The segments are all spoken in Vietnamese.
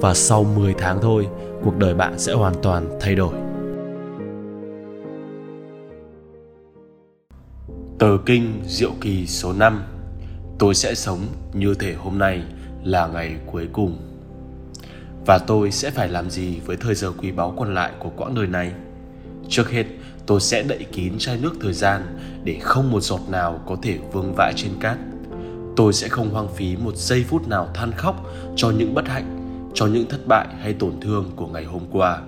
Và sau 10 tháng thôi, cuộc đời bạn sẽ hoàn toàn thay đổi. Tờ kinh Diệu Kỳ số 5 Tôi sẽ sống như thể hôm nay là ngày cuối cùng. Và tôi sẽ phải làm gì với thời giờ quý báu còn lại của quãng đời này? Trước hết, tôi sẽ đậy kín chai nước thời gian để không một giọt nào có thể vương vãi trên cát. Tôi sẽ không hoang phí một giây phút nào than khóc cho những bất hạnh, cho những thất bại hay tổn thương của ngày hôm qua.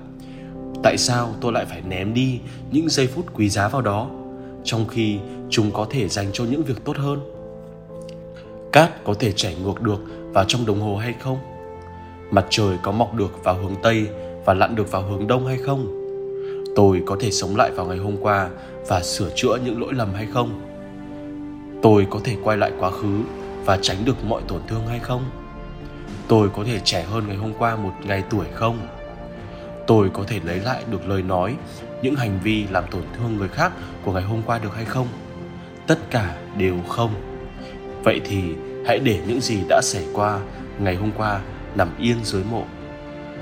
Tại sao tôi lại phải ném đi những giây phút quý giá vào đó, trong khi chúng có thể dành cho những việc tốt hơn? Cát có thể chảy ngược được vào trong đồng hồ hay không? Mặt trời có mọc được vào hướng Tây và lặn được vào hướng Đông hay không? tôi có thể sống lại vào ngày hôm qua và sửa chữa những lỗi lầm hay không tôi có thể quay lại quá khứ và tránh được mọi tổn thương hay không tôi có thể trẻ hơn ngày hôm qua một ngày tuổi không? Tôi có thể lấy lại được lời nói, những hành vi làm tổn thương người khác của ngày hôm qua được hay không? Tất cả đều không. Vậy thì hãy để những gì đã xảy qua ngày hôm qua nằm yên dưới mộ,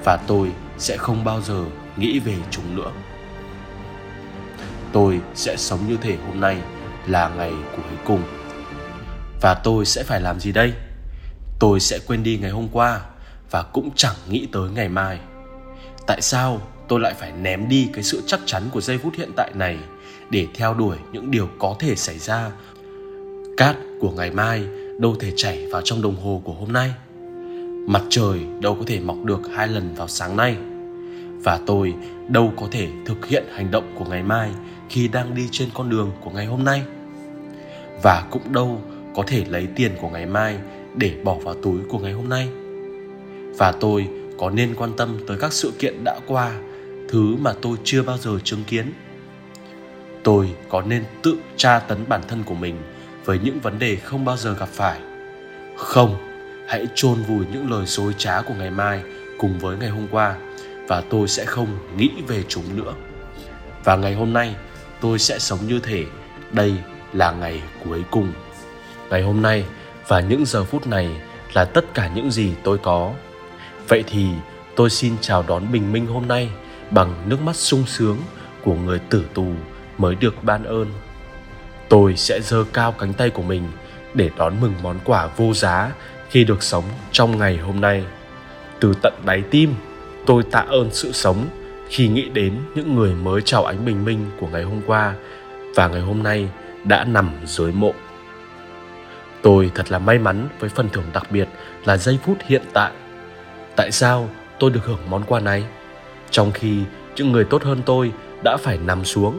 và tôi sẽ không bao giờ nghĩ về chúng nữa. Tôi sẽ sống như thể hôm nay là ngày cuối cùng. Và tôi sẽ phải làm gì đây? Tôi sẽ quên đi ngày hôm qua và cũng chẳng nghĩ tới ngày mai. Tại sao tôi lại phải ném đi cái sự chắc chắn của giây phút hiện tại này để theo đuổi những điều có thể xảy ra? Cát của ngày mai đâu thể chảy vào trong đồng hồ của hôm nay? Mặt trời đâu có thể mọc được hai lần vào sáng nay? Và tôi đâu có thể thực hiện hành động của ngày mai khi đang đi trên con đường của ngày hôm nay? Và cũng đâu có thể lấy tiền của ngày mai để bỏ vào túi của ngày hôm nay. Và tôi có nên quan tâm tới các sự kiện đã qua, thứ mà tôi chưa bao giờ chứng kiến. Tôi có nên tự tra tấn bản thân của mình với những vấn đề không bao giờ gặp phải? Không, hãy chôn vùi những lời dối trá của ngày mai cùng với ngày hôm qua và tôi sẽ không nghĩ về chúng nữa. Và ngày hôm nay, tôi sẽ sống như thể đây là ngày cuối cùng. Ngày hôm nay và những giờ phút này là tất cả những gì tôi có. Vậy thì tôi xin chào đón bình minh hôm nay bằng nước mắt sung sướng của người tử tù mới được ban ơn. Tôi sẽ giơ cao cánh tay của mình để đón mừng món quà vô giá khi được sống trong ngày hôm nay. Từ tận đáy tim, tôi tạ ơn sự sống khi nghĩ đến những người mới chào ánh bình minh của ngày hôm qua và ngày hôm nay đã nằm dưới mộ tôi thật là may mắn với phần thưởng đặc biệt là giây phút hiện tại. Tại sao tôi được hưởng món quà này? Trong khi những người tốt hơn tôi đã phải nằm xuống.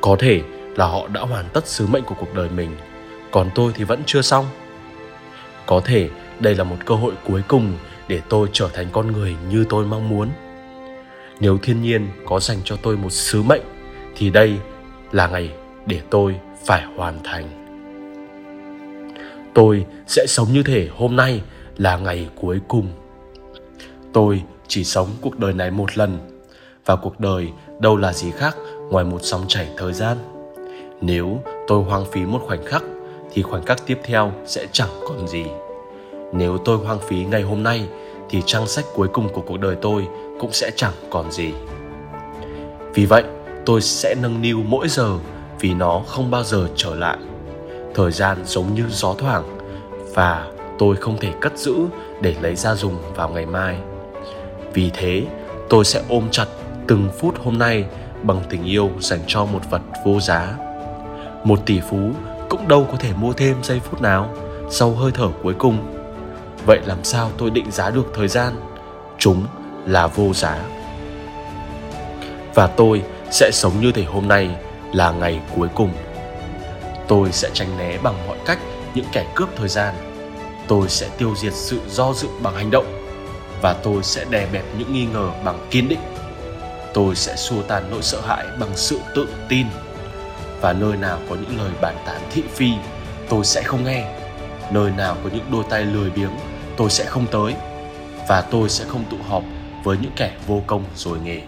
Có thể là họ đã hoàn tất sứ mệnh của cuộc đời mình, còn tôi thì vẫn chưa xong. Có thể đây là một cơ hội cuối cùng để tôi trở thành con người như tôi mong muốn. Nếu thiên nhiên có dành cho tôi một sứ mệnh, thì đây là ngày để tôi phải hoàn thành tôi sẽ sống như thể hôm nay là ngày cuối cùng. Tôi chỉ sống cuộc đời này một lần. Và cuộc đời đâu là gì khác ngoài một dòng chảy thời gian? Nếu tôi hoang phí một khoảnh khắc, thì khoảnh khắc tiếp theo sẽ chẳng còn gì. Nếu tôi hoang phí ngày hôm nay, thì trang sách cuối cùng của cuộc đời tôi cũng sẽ chẳng còn gì. Vì vậy, tôi sẽ nâng niu mỗi giờ vì nó không bao giờ trở lại thời gian giống như gió thoảng, và tôi không thể cất giữ để lấy ra dùng vào ngày mai. Vì thế, tôi sẽ ôm chặt từng phút hôm nay bằng tình yêu dành cho một vật vô giá. Một tỷ phú cũng đâu có thể mua thêm giây phút nào sau hơi thở cuối cùng. Vậy làm sao tôi định giá được thời gian? Chúng là vô giá. Và tôi sẽ sống như thể hôm nay là ngày cuối cùng tôi sẽ tránh né bằng mọi cách những kẻ cướp thời gian. Tôi sẽ tiêu diệt sự do dự bằng hành động và tôi sẽ đè bẹp những nghi ngờ bằng kiên định. Tôi sẽ xua tan nỗi sợ hãi bằng sự tự tin. Và nơi nào có những lời bàn tán thị phi, tôi sẽ không nghe. Nơi nào có những đôi tay lười biếng, tôi sẽ không tới. Và tôi sẽ không tụ họp với những kẻ vô công rồi nghề.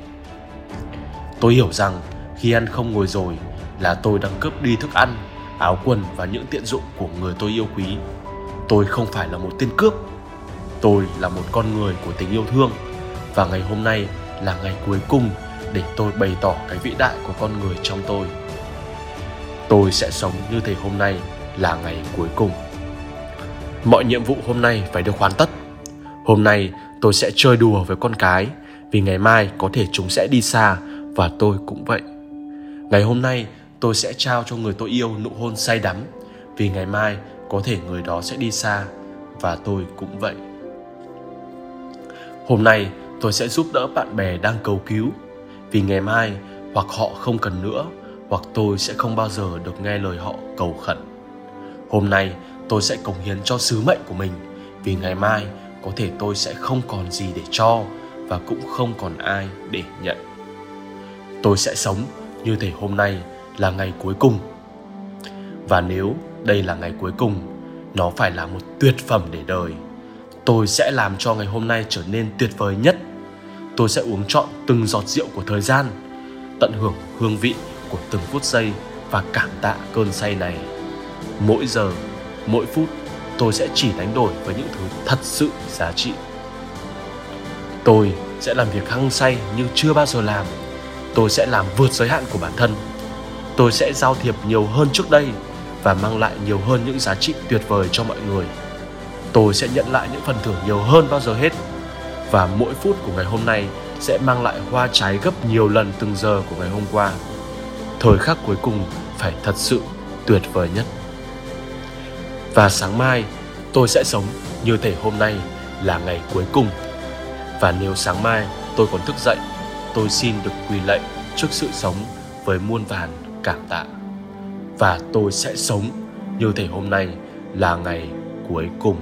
Tôi hiểu rằng khi ăn không ngồi rồi là tôi đang cướp đi thức ăn áo quần và những tiện dụng của người tôi yêu quý. Tôi không phải là một tên cướp. Tôi là một con người của tình yêu thương. Và ngày hôm nay là ngày cuối cùng để tôi bày tỏ cái vĩ đại của con người trong tôi. Tôi sẽ sống như thể hôm nay là ngày cuối cùng. Mọi nhiệm vụ hôm nay phải được hoàn tất. Hôm nay tôi sẽ chơi đùa với con cái, vì ngày mai có thể chúng sẽ đi xa và tôi cũng vậy. Ngày hôm nay tôi sẽ trao cho người tôi yêu nụ hôn say đắm, vì ngày mai có thể người đó sẽ đi xa, và tôi cũng vậy. Hôm nay, tôi sẽ giúp đỡ bạn bè đang cầu cứu, vì ngày mai hoặc họ không cần nữa, hoặc tôi sẽ không bao giờ được nghe lời họ cầu khẩn. Hôm nay, tôi sẽ cống hiến cho sứ mệnh của mình, vì ngày mai có thể tôi sẽ không còn gì để cho và cũng không còn ai để nhận. Tôi sẽ sống như thể hôm nay là ngày cuối cùng. Và nếu đây là ngày cuối cùng, nó phải là một tuyệt phẩm để đời. Tôi sẽ làm cho ngày hôm nay trở nên tuyệt vời nhất. Tôi sẽ uống trọn từng giọt rượu của thời gian, tận hưởng hương vị của từng phút giây và cảm tạ cơn say này. Mỗi giờ, mỗi phút, tôi sẽ chỉ đánh đổi với những thứ thật sự giá trị. Tôi sẽ làm việc hăng say như chưa bao giờ làm. Tôi sẽ làm vượt giới hạn của bản thân tôi sẽ giao thiệp nhiều hơn trước đây và mang lại nhiều hơn những giá trị tuyệt vời cho mọi người. Tôi sẽ nhận lại những phần thưởng nhiều hơn bao giờ hết và mỗi phút của ngày hôm nay sẽ mang lại hoa trái gấp nhiều lần từng giờ của ngày hôm qua. Thời khắc cuối cùng phải thật sự tuyệt vời nhất. Và sáng mai, tôi sẽ sống như thể hôm nay là ngày cuối cùng. Và nếu sáng mai tôi còn thức dậy, tôi xin được quỳ lạy trước sự sống với muôn vàn cảm tạ. Và tôi sẽ sống như thể hôm nay là ngày cuối cùng.